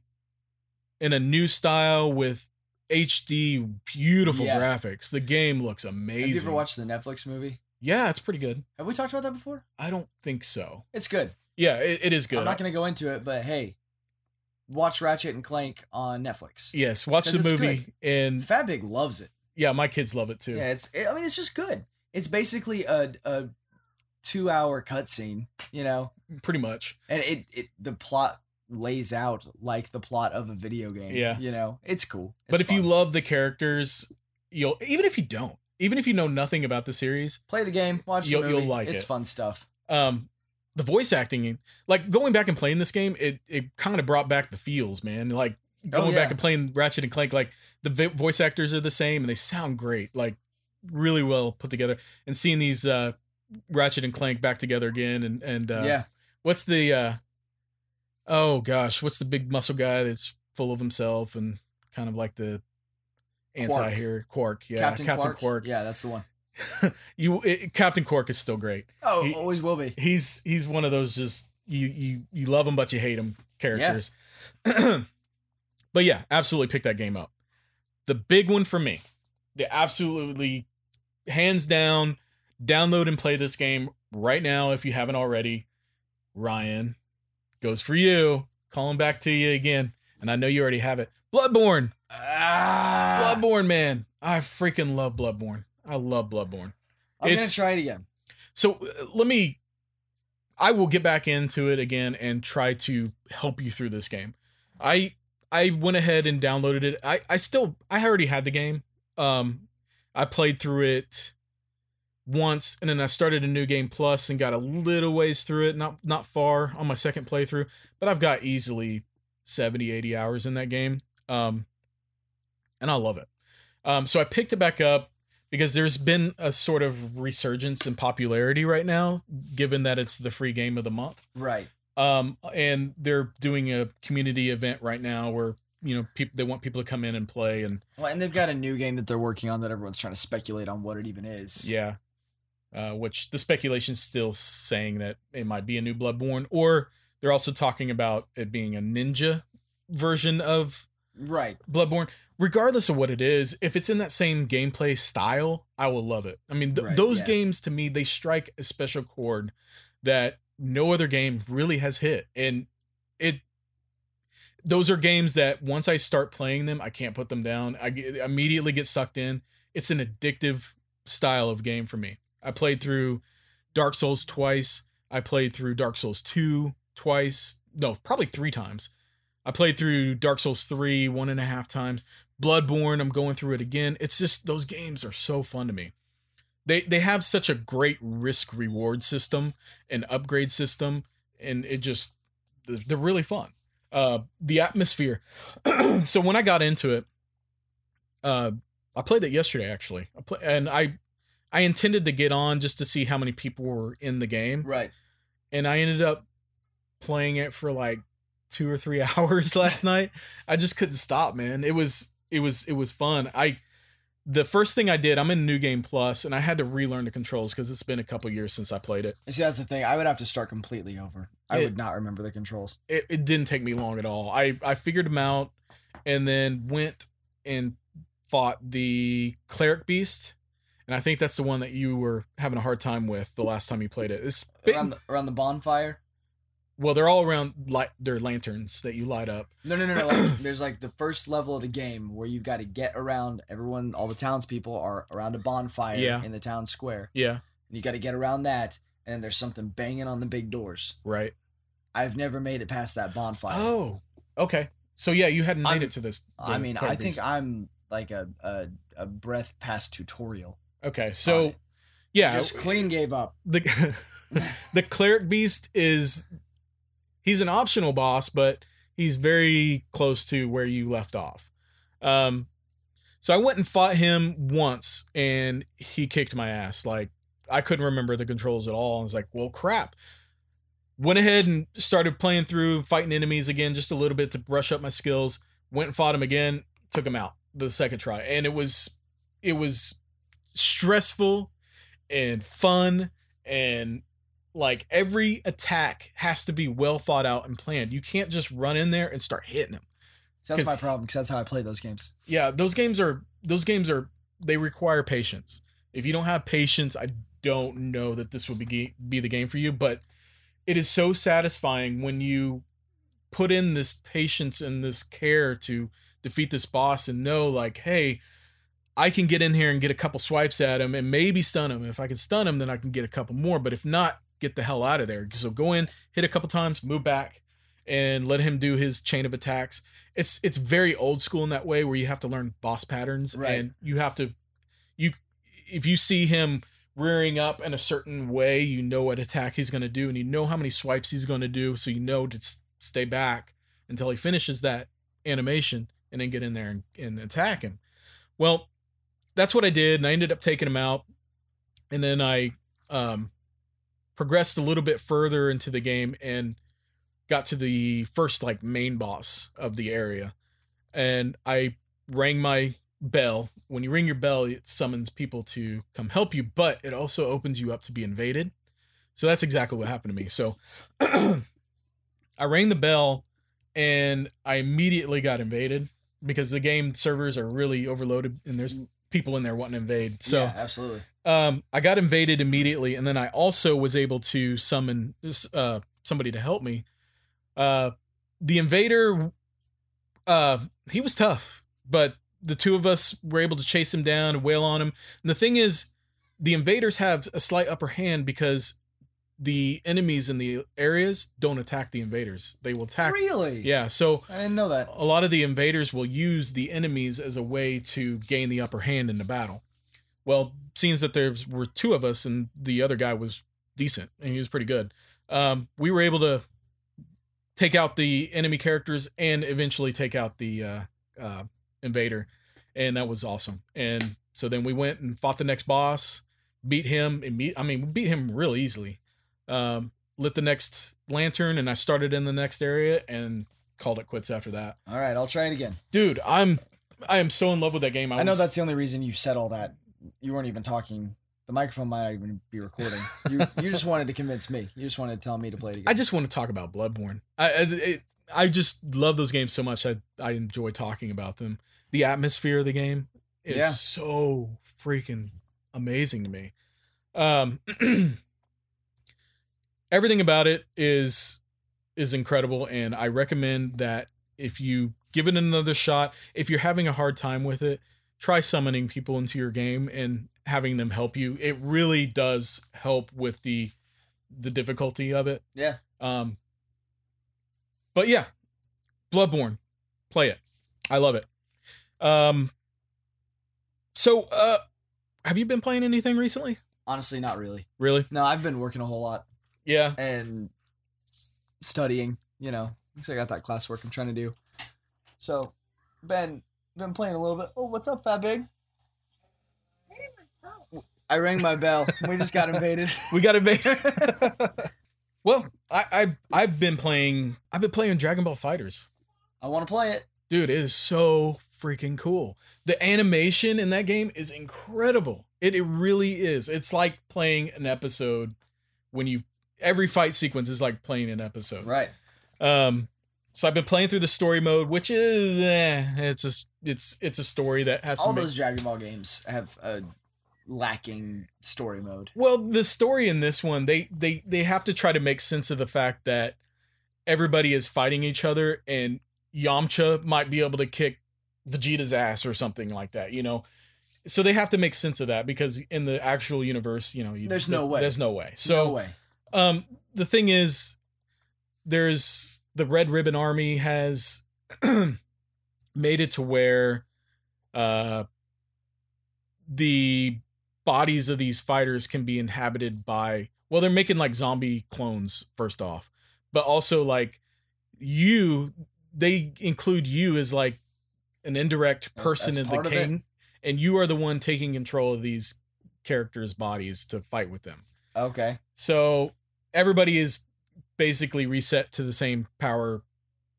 in a new style with HD, beautiful Yeah. graphics. The game looks amazing. Have you ever watched the Netflix movie? Yeah, it's pretty good. Have we talked about that before? I don't think so. It's good. Yeah, it, it is good. I'm not going to go into it, but hey, watch Ratchet and Clank on Netflix. yes, watch the movie and Fat Big loves it. yeah, my kids love it too. Yeah, it's. I mean, it's just good. It's basically a a two hour cutscene, you know, Pretty much. and it it the plot lays out like the plot of a video game. Yeah. you know, it's cool. but It's if you love the characters, you'll even if you don't, even if you know nothing about the series, play the game, watch You'll- the you'll like it's it. fun stuff. um the voice acting like going back and playing this game it it kind of brought back the feels man like going Oh, yeah. back and playing ratchet and clank like the voice actors are the same and they sound great like really well put together and seeing these uh ratchet and clank back together again and and uh yeah, what's the uh oh gosh what's the big muscle guy that's full of himself and kind of like the anti-hero qwark yeah Captain, captain, Qwark. qwark, Yeah, that's the one. you it, captain qwark is still great Oh, He- always will be. he's he's one of those just you you you love him but you hate him characters. but yeah, absolutely pick that game up. The big one for me, the absolutely hands down download and play this game right now if you haven't already. Ryan goes for you. Calling back to you again, and I know you already have it. Bloodborne, Ah, Bloodborne, man, I freaking love Bloodborne. I love Bloodborne. I'm gonna try it again. So uh, let me. I will get back into it again and try to help you through this game. I I went ahead and downloaded it. I I still I already had the game. Um, I played through it once and then I started a new game plus and got a little ways through it. Not not far on my second playthrough, but I've got easily 70 80 hours in that game. Um, and I love it. Um, so I picked it back up because there's been a sort of resurgence in popularity right now, given that it's the free game of the month. Right. Um, and they're doing a community event right now where you know people they want people to come in and play and Well, and they've got a new game that they're working on that everyone's trying to speculate on what it even is. yeah, uh, which the speculation's still saying that it might be a new Bloodborne, or they're also talking about it being a ninja version of Right. Bloodborne, regardless of what it is, if it's in that same gameplay style, I will love it. I mean, th- Right, those yeah. games to me, they strike a special chord that no other game really has hit. And it, those are games that once I start playing them, I can't put them down. I get, immediately get sucked in. It's an addictive style of game for me. I played through Dark Souls twice. I played through Dark Souls 2 twice. No, probably three times. I played through Dark Souls 3 one and a half times. Bloodborne, I'm going through it again. It's just those games are so fun to me. They they have such a great risk reward system and upgrade system, and it just they're really fun. Uh, the atmosphere. so when I got into it, uh, I played it yesterday actually. I play, and I I intended to get on just to see how many people were in the game Right. and I ended up playing it for like two or three hours last night. I just couldn't stop, man. It was it was it was fun. I the first thing I did, I'm in New Game Plus, and I had to relearn the controls because it's been a couple years since I played it. See, that's the thing. I would have to start completely over. I It- would not remember the controls. it. It didn't take me long at all. I I figured them out, and then went and fought the cleric beast. And I think that's the one that you were having a hard time with the last time you played it. It's been- Around the, around the bonfire. Well, they're all around light. They're lanterns that you light up. No, no, no, no. Like, there's like the first level of the game where you've got to get around. Everyone, all the townspeople are around a bonfire Yeah. in the town square. Yeah, And you got to get around that, and there's something banging on the big doors. right. I've never made it past that bonfire. Oh, okay. So yeah, you hadn't made I'm- it to this. I mean, I think. I'm like a a, a breath past tutorial. Okay, so yeah, just clean gave up. the the cleric beast is he's an optional boss, but he's very close to where you left off. Um, so I went and fought him once, and he kicked my ass. Like I couldn't remember the controls at all. I was like, well, crap. Went ahead and started playing through fighting enemies again, just a little bit to brush up my skills. Went and fought him again, took him out the second try, and it was it was stressful and fun and like every attack has to be well thought out and planned. You can't just run in there and start hitting him. So that's my problem because that's how I play those games. yeah those games are those games are they require patience if you don't have patience i don't know that this will be be the game for you but it is so satisfying when you put in this patience and this care to defeat this boss and know like hey i can get in here and get a couple swipes at him and maybe stun him if i can stun him then i can get a couple more but if not get the hell out of there. So go in hit a couple times move back and let him do his chain of attacks. It's it's very old school in that way where you have to learn boss patterns Right. and you have to you if you see him rearing up in a certain way you know what attack he's going to do and you know how many swipes he's going to do. So you know to s- stay back until he finishes that animation and then get in there and, and attack him. Well that's what i did and i ended up taking him out. And then i um progressed a little bit further into the game and got to the first like main boss of the area. And i rang my bell. When you ring your bell it summons people to come help you but it also opens you up to be invaded. So that's exactly what happened to me. So i rang the bell and i immediately got invaded because the game servers are really overloaded and there's people in there wanting to invade so yeah, absolutely. um, I got invaded immediately, and then I also was able to summon uh, somebody to help me. Uh, the invader, uh, he was tough, but the two of us were able to chase him down and wail on him. And the thing is, the invaders have a slight upper hand because the enemies in the areas don't attack the invaders; they will attack. Really? Yeah, so I didn't know that. a lot of the invaders will use the enemies as a way to gain the upper hand in the battle. Well, seeing that there were two of us and the other guy was decent and he was pretty good, um, we were able to take out the enemy characters and eventually take out the uh, uh, invader, and that was awesome. And so then we went and fought the next boss, beat him. Imme- I mean, beat him real easily. Um, lit the next lantern, and I started in the next area and called it quits after that All right, I'll try it again. dude i'm i am so in love with that game i, I know was- that's the only reason you said all that. You weren't even talking. The microphone might not even be recording. You you just wanted to convince me. You just wanted to tell me to play it again. i just want to talk about bloodborne i I, it, I just love those games so much i i enjoy talking about them the atmosphere of the game is Yeah. so freaking amazing to me um everything about it is is incredible and i recommend that if you give it another shot if you're having a hard time with it try summoning people into your game and having them help you. It really does help with the the difficulty of it. Yeah. um but yeah bloodborne play it. I love it. Um so uh have you been playing anything recently? Honestly, not really. really? No, I've been working a whole lot yeah and studying. You know, because I got that classwork I'm trying to do. So, Ben, been playing a little bit. Oh, what's up, Fat Big? I rang my bell. we just got invaded. we got invaded well I, I i've been playing i've been playing dragon ball FighterZ I want to play it. dude it is so freaking cool the animation in that game is incredible it, it really is it's like playing an episode when you every fight sequence is like playing an episode Right. um so i've been playing through the story mode which is eh, it's a it's it's a story that has All to make, those Dragon Ball games have a lacking story mode. well the story in this one they they they have to try to make sense of the fact that everybody is fighting each other and Yamcha might be able to kick Vegeta's ass or something like that, you know. So they have to make sense of that because in the actual universe, you know, you, There's no way. There's no way. So no way. Um the thing is there's the Red Ribbon Army has made it to where uh the bodies of these fighters can be inhabited by well they're making like zombie clones first off. But also like you they include you as like an indirect person as in the king and you are the one taking control of these characters bodies to fight with them. Okay. so everybody is basically reset to the same power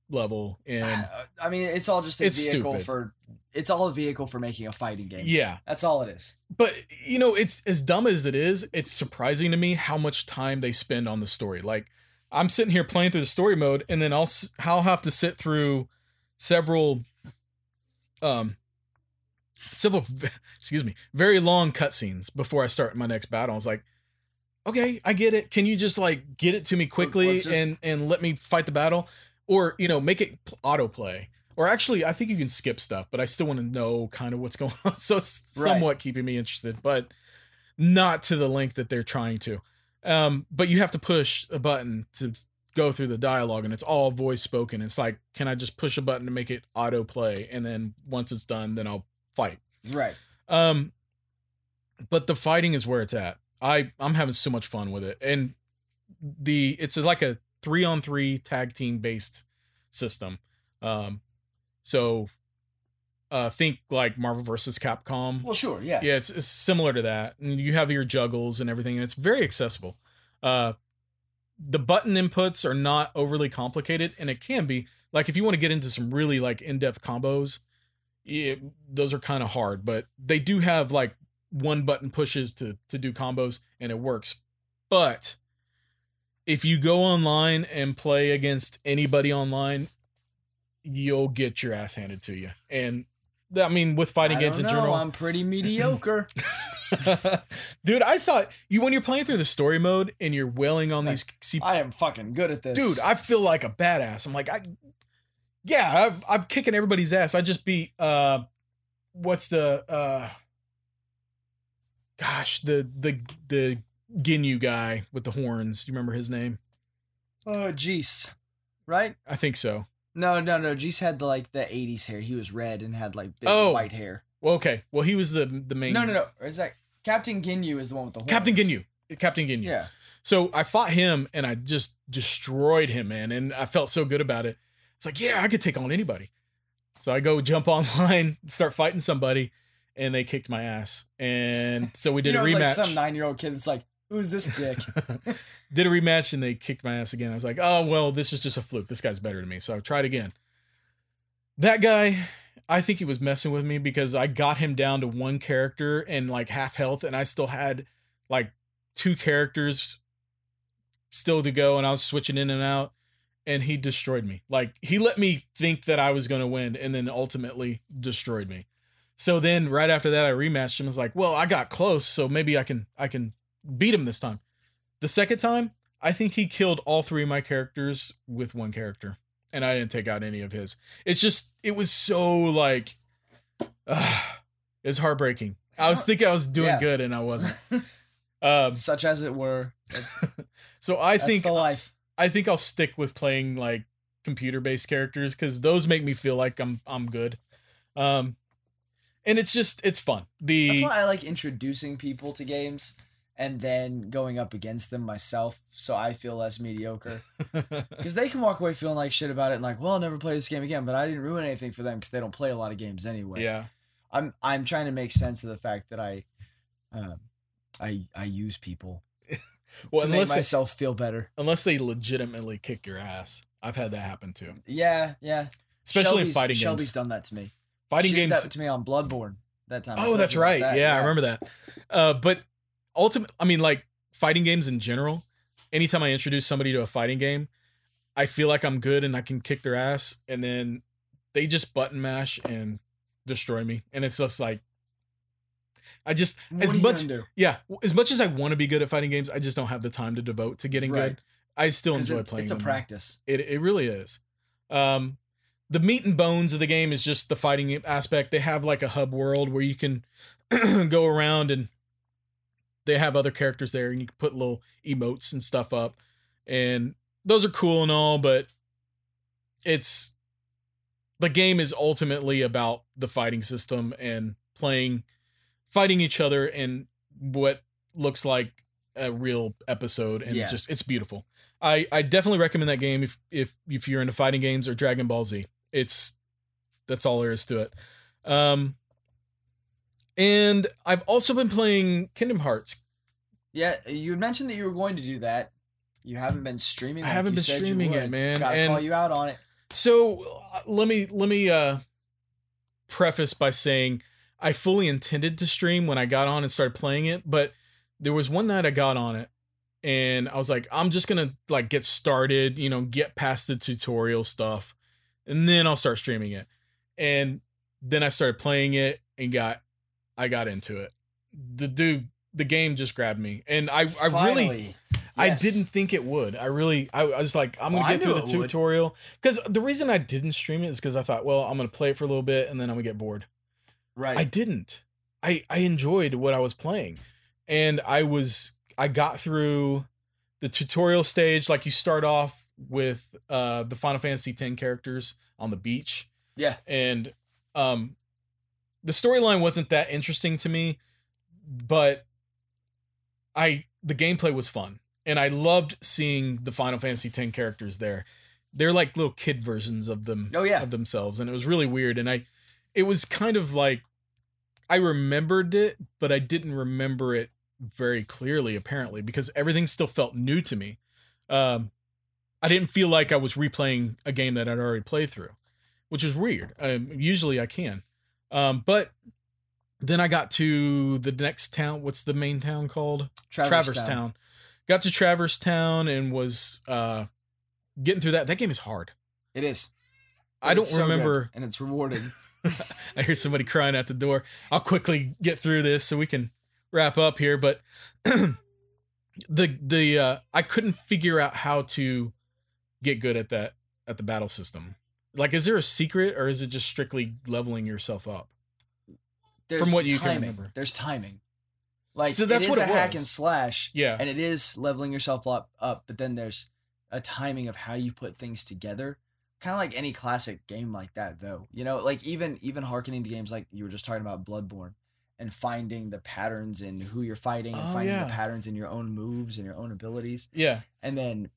level and I mean, it's all just a It's vehicle stupid. for. It's all a vehicle for making a fighting game. yeah That's all it is. but you know it's as dumb as it is it's surprising to me how much time they spend on the story like i'm sitting here playing through the story mode and then i'll i'll have to sit through several um several excuse me very long cutscenes before I start my next battle. I was like, okay, I get it. Can you just like get it to me quickly just- and and let me fight the battle, or you know make it autoplay. Or actually, I think you can skip stuff, but I still want to know kind of what's going on. So it's Right. somewhat keeping me interested, but not to the length that they're trying to. Um, but you have to push a button to go through the dialogue, and it's all voice spoken. It's like, can I just push a button to make it autoplay, and then once it's done, then I'll fight. Right. Um, but the fighting is where it's at. I I'm having so much fun with it, and the it's like a three on three tag team based system. Um, so uh, think like Marvel versus Capcom. Well, sure. Yeah. Yeah, it's, it's similar to that. And you have your juggles and everything, and it's very accessible. Uh, the button inputs are not overly complicated, and it can be like if you want to get into some really like in depth combos, yeah, those are kind of hard. But they do have like one button pushes to to do combos, and it works. But if you go online and play against anybody online, you'll get your ass handed to you. And I mean, with fighting I games in general, I'm pretty mediocre. dude i thought you when you're playing through the story mode and you're wailing on these see, I am fucking good at this. dude i feel like a badass i'm like i yeah I'm, I'm kicking everybody's ass i just beat uh what's the uh gosh the the the ginyu guy with the horns you remember his name Oh, Jeice. Right? i think so No, no, no. Jeice had the like the '80s hair. He was red and had like big Oh. white hair. well okay well he was the the main No, no, no. Is that Captain Ginyu? Is the one with the horns. captain ginyu captain ginyu Yeah. So I fought him and I just destroyed him, man. And I felt so good about it. It's like, yeah, I could take on anybody. So I go jump online, start fighting somebody, and they kicked my ass. And so we did you know, a rematch. Like some nine-year-old kid. It's like, who's this dick? did a rematch and they kicked my ass again. I was like, oh well, this is just a fluke. This guy's better than me. So I tried again. That guy, I think he was messing with me because I got him down to one character and like half health, and I still had like two characters still to go, and I was switching in and out, and he destroyed me. Like he let me think that I was gonna win, and then ultimately destroyed me. So then right after that, I rematched him. I was like, well, I got close, so maybe I can I can beat him this time. The second time, I think he killed all three of my characters with one character, and I didn't take out any of his. It's just it was so like, uh, it's heartbreaking. I was thinking I was doing Yeah. good, and I wasn't. Um, Such as it were. So I that's think the life. I think I'll stick with playing like computer based characters because those make me feel like I'm I'm good. Um, and it's just it's fun. The That's why I like introducing people to games and then going up against them myself, so I feel less mediocre. Because they can walk away feeling like shit about it and like, well, I'll never play this game again. But I didn't ruin anything for them because they don't play a lot of games anyway. yeah. I'm I'm trying to make sense of the fact that I, um, I I use people Well, to make unless they, myself feel better. unless they legitimately kick your ass, I've had that happen too. Yeah, yeah. Especially in fighting Shelby's games. done that to me. Fighting games. that to me on Bloodborne that time. Oh, that's right. that, Yeah, I remember that. Uh, but ultimately, I mean, like fighting games in general. Anytime I introduce somebody to a fighting game, I feel like I'm good and I can kick their ass, and then they just button mash and destroy me, and it's just like, I just What as much yeah, as much as I want to be good at fighting games, I just don't have the time to devote to getting Right. good. I still enjoy it's, playing. it's a practice. It it really is. Um, the meat and bones of the game is just the fighting aspect. They have like a hub world where you can go around and they have other characters there, and you can put little emotes and stuff up, and those are cool and all, but it's the game is ultimately about the fighting system and playing fighting each other in what looks like a real episode and Yeah. just it's beautiful. I I definitely recommend that game if if if you're into fighting games or Dragon Ball Z. It's that's all there is to it. Um and I've also been playing Kingdom Hearts. Yeah, you had mentioned that you were going to do that. You haven't been streaming. I like haven't been streaming it, man, Gotta and- call you out on it. So uh, let me let me uh preface by saying I fully intended to stream when I got on and started playing it, but there was one night I got on it and I was like, I'm just gonna like get started, you know, get past the tutorial stuff and then I'll start streaming it. And then I started playing it and got I got into it. The dude the game just grabbed me. And I I really Finally. I didn't think it would. I really, I, I was like, I'm Well, gonna get through the tutorial because the reason I didn't stream it is because I thought, well, I'm gonna play it for a little bit and then I'm gonna get bored. Right. I didn't. I I enjoyed what I was playing, and I was I got through the tutorial stage. Like you start off with uh the Final Fantasy X characters on the beach, yeah. and um the storyline wasn't that interesting to me but i the gameplay was fun. And i loved seeing the final fantasy x characters there. They're like little kid versions of them Oh, yeah. of themselves and it was really weird. And i it was kind of like i remembered it but i didn't remember it very clearly apparently because everything still felt new to me. Um i didn't feel like i was replaying a game that i'd already played through which is weird um, usually i can um but then i got to the next town what's the main town called Traverse, Traverse Town. Town. Got to Traverse Town and was uh getting through that. That game is hard. It is. I don't so remember. and it's rewarding. I hear somebody crying at the door. I'll quickly get through this so we can wrap up here. But the the uh I couldn't figure out how to get good at that at the battle system. Like, is there a secret or is it just strictly leveling yourself up? There's what you can remember. There's timing. Like So that's it is what a hack was. and slash, Yeah. and it is leveling yourself up, up. But then there's a timing of how you put things together. Kind of like any classic game like that, though. You know, like even even harkening to games like you were just talking about Bloodborne, and finding the patterns in who you're fighting, and Oh, finding yeah. the patterns in your own moves and your own abilities. Yeah. And then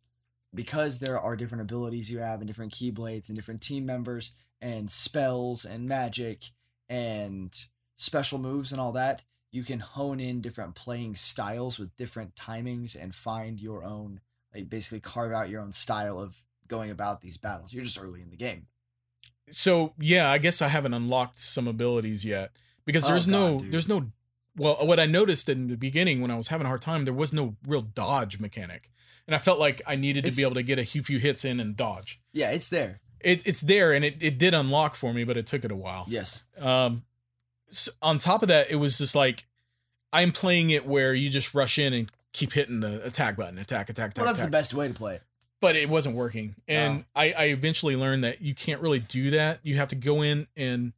because there are different abilities you have and different keyblades and different team members and spells and magic and special moves and all that, you can hone in different playing styles with different timings and find your own like basically carve out your own style of going about these battles. You're just early in the game. so yeah i guess i haven't unlocked some abilities yet because Oh, there's no dude. there's no well what i noticed in the beginning when i was having a hard time there was no real dodge mechanic and i felt like i needed to be able to get a few few hits in and dodge Yeah, it's there. it, it's there and it, it did unlock for me but it took it a while Yes. um s on top of that it was just like i'm playing it where you just rush in and keep hitting the attack button attack attack attack Well, that's attack the best way to play it. but it wasn't working. And Oh. I, I eventually learned that you can't really do that. You have to go in and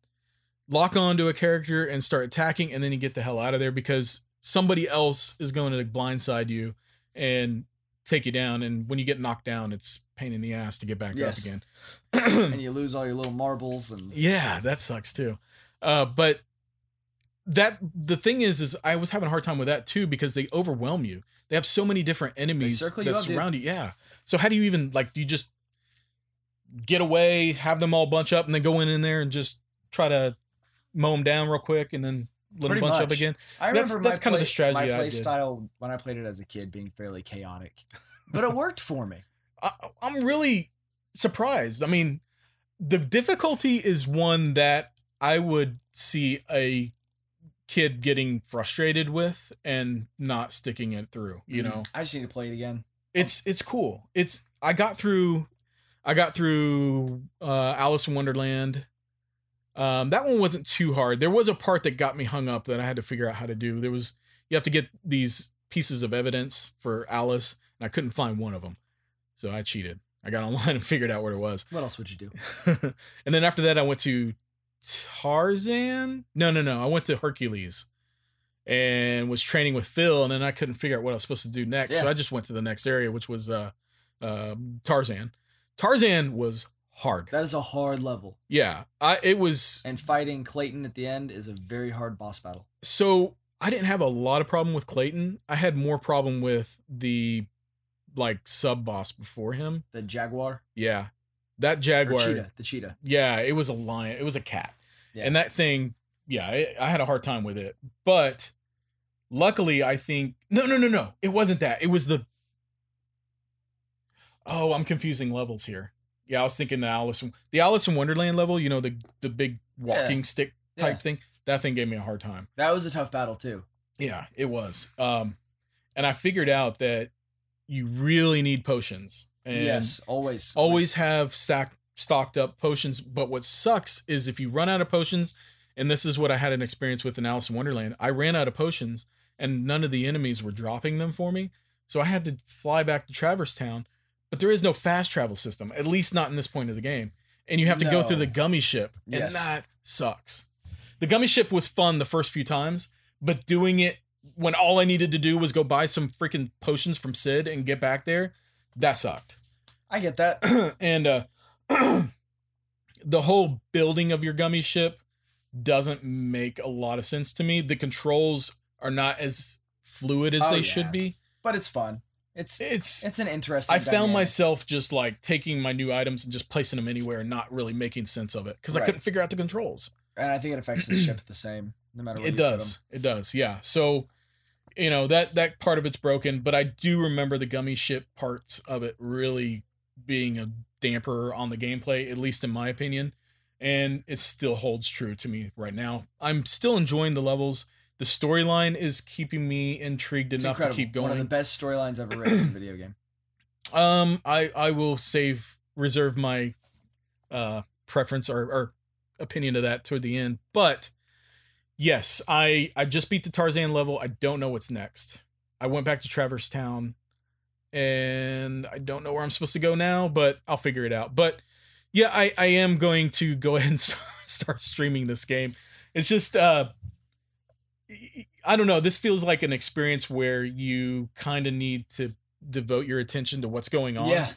lock onto a character and start attacking, and then you get the hell out of there because somebody else is going to blindside you and take you down. And when you get knocked down, it's pain in the ass to get back Yes. up again. And you lose all your little marbles and Yeah, that sucks too. Uh, but that the thing is, is I was having a hard time with that too because they overwhelm you. They have so many different enemies that you up, dude. surround you. Yeah. So how do you even like? Do you just get away, have them all bunch up, and then go in in there and just try to mow them down real quick, and then them bunch up much. again? I That's- remember that's kind of the play- strategy My I play style when I played it as a kid being fairly chaotic, but it worked for me. I, I'm really surprised. I mean, the difficulty is one that I would see a kid getting frustrated with and not sticking it through. You Mhm. know, I just need to play it again. it's it's cool. It's I got through, I got through uh, Alice in Wonderland. Um, that one wasn't too hard. There was a part that got me hung up that I had to figure out how to do. There was you have to get these pieces of evidence for Alice, and I couldn't find one of them, so I cheated. I got online and figured out where it was. What else would you do? and then after that, I went to Tarzan. No, no, no. I went to Hercules and was training with Phil, and then I couldn't figure out what I was supposed to do next. So I just went to the next area, which was uh, uh, Tarzan. Tarzan was hard. That is a hard level, Yeah, I it was and fighting Clayton at the end is a very hard boss battle. so I didn't have a lot of problem with Clayton. I had more problem with the like sub boss before him. The jaguar, Yeah, that or jaguar. cheetah, the cheetah. Yeah, it was a lion. It was a cat. Yeah. And that thing, yeah, I, I had a hard time with it. But luckily, I think no, no, no, no. It wasn't that. It was the. Oh, I'm confusing levels here. Yeah, I was thinking the Alice, the Alice in Wonderland level. You know, the the big walking stick type Yeah. thing. That thing gave me a hard time. That was a tough battle too. Yeah, it was. Um, and I figured out that you really need potions. And yes, always, always have stack stocked up potions. But what sucks is if you run out of potions, and this is what I had an experience with in Alice in Wonderland. I ran out of potions, and none of the enemies were dropping them for me. So I had to fly back to Traverse Town. But there is no fast travel system, at least not in this point of the game. And you have to go through the gummy ship, and Yes. that sucks. The gummy ship was fun the first few times, but doing it when all I needed to do was go buy some freaking potions from Cid and get back there, that sucked. I get that. and uh the whole building of your gummy ship doesn't make a lot of sense to me. The controls are not as fluid as Oh, they yeah. should be. But it's fun. It's It's it's an interesting. I found myself just like taking my new items and just placing them anywhere and not really making sense of it because I couldn't figure out the controls. and I think it affects the ship the same, no matter. It does. It does. Yeah. So, you know, that that part of it's broken, but I do remember the gummy ship parts of it really being a damper on the gameplay, at least in my opinion. And it still holds true to me right now. I'm still enjoying the levels. The storyline is keeping me intrigued It's enough incredible. to keep going. One of the best storylines ever written in a video game. Um, I I will save reserve my uh preference or, or opinion of that toward the end. But yes, I I just beat the Tarzan level. I don't know what's next. I went back to Traverse Town, and I don't know where I'm supposed to go now, but I'll figure it out. But yeah, I I am going to go ahead and start, start streaming this game. It's just uh. I don't know. This feels like an experience where you kind of need to devote your attention to what's going on. Yeah,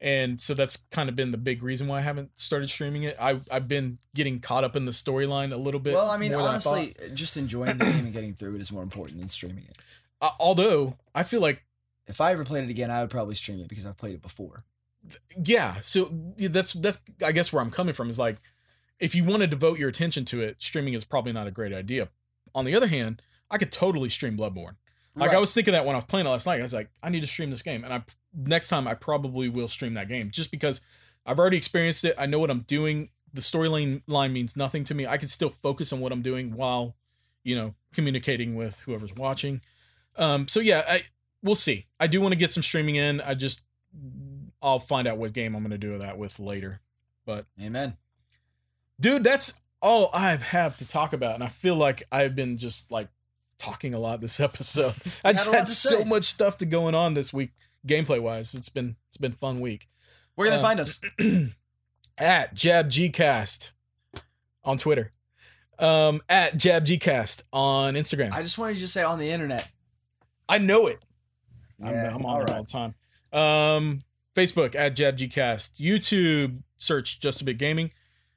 And so that's kind of been the big reason why I haven't started streaming it. I I've been getting caught up in the storyline a little bit. well, I mean, more than thought. honestly, just enjoying the game and getting through it is more important than streaming it. Uh, although I feel like If I ever played it again, I would probably stream it because I've played it before. yeah, so that's that's I guess where I'm coming from is like if you want to devote your attention to it, streaming is probably not a great idea. On the other hand, I could totally stream Bloodborne. Like I was thinking that when I was playing it last night, I was like, I need to stream this game, and I next time I probably will stream that game just because I've already experienced it. I know what I'm doing. The storyline line means nothing to me. I can still focus on what I'm doing while, you know, communicating with whoever's watching. Um, so yeah, I we'll see. I do want to get some streaming in. I just I'll find out what game I'm going to do that with later. But amen. Dude, that's all I have to talk about, and I feel like I've been just like talking a lot this episode. I just had so much stuff to going on this week, gameplay wise. It's been it's been fun week. Where can Um, they find us? at JabGcast on Twitter, um, at JabGcast on Instagram. I just wanted you to say on the internet. I know it. I'm, Yeah, I'm all on it all the time. Um, Facebook at JabGcast. YouTube search Just a Bit Gaming.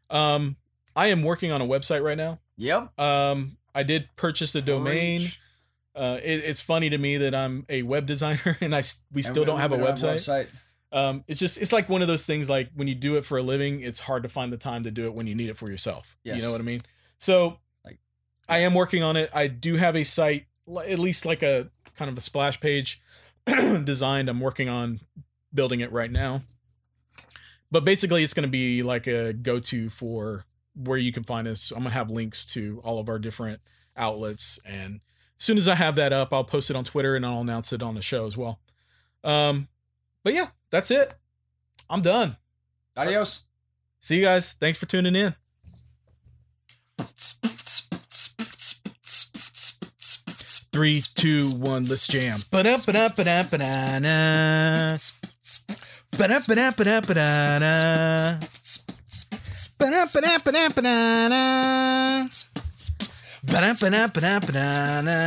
Um, I am working on a website right now. Yep. Um, I did purchase a domain. Uh, it, it's funny to me that I'm a web designer and I we And still don't have a we don't website. Um, it's just it's like one of those things like when you do it for a living, it's hard to find the time to do it when you need it for yourself. You know what I mean? So, Like- I am working on it. I do have a site, at least like a kind of a splash page designed. I'm working on building it right now. But basically, it's going to be like a go-to for where you can find us. I'm gonna have links to all of our different outlets, and as soon as I have that up, I'll post it on Twitter and I'll announce it on the show as well. Um, but yeah, that's it. I'm done. Adios. See you guys. Thanks for tuning in. Three, two, one, let's jam. Ba-da-ba-da-ba-da-ba-da-na. Ba-da-ba-da-ba-da-ba-da-na. Ba-da-ba-da-ba-da-ba-da-da. Ba-da-ba-da-ba-da-ba-da-da.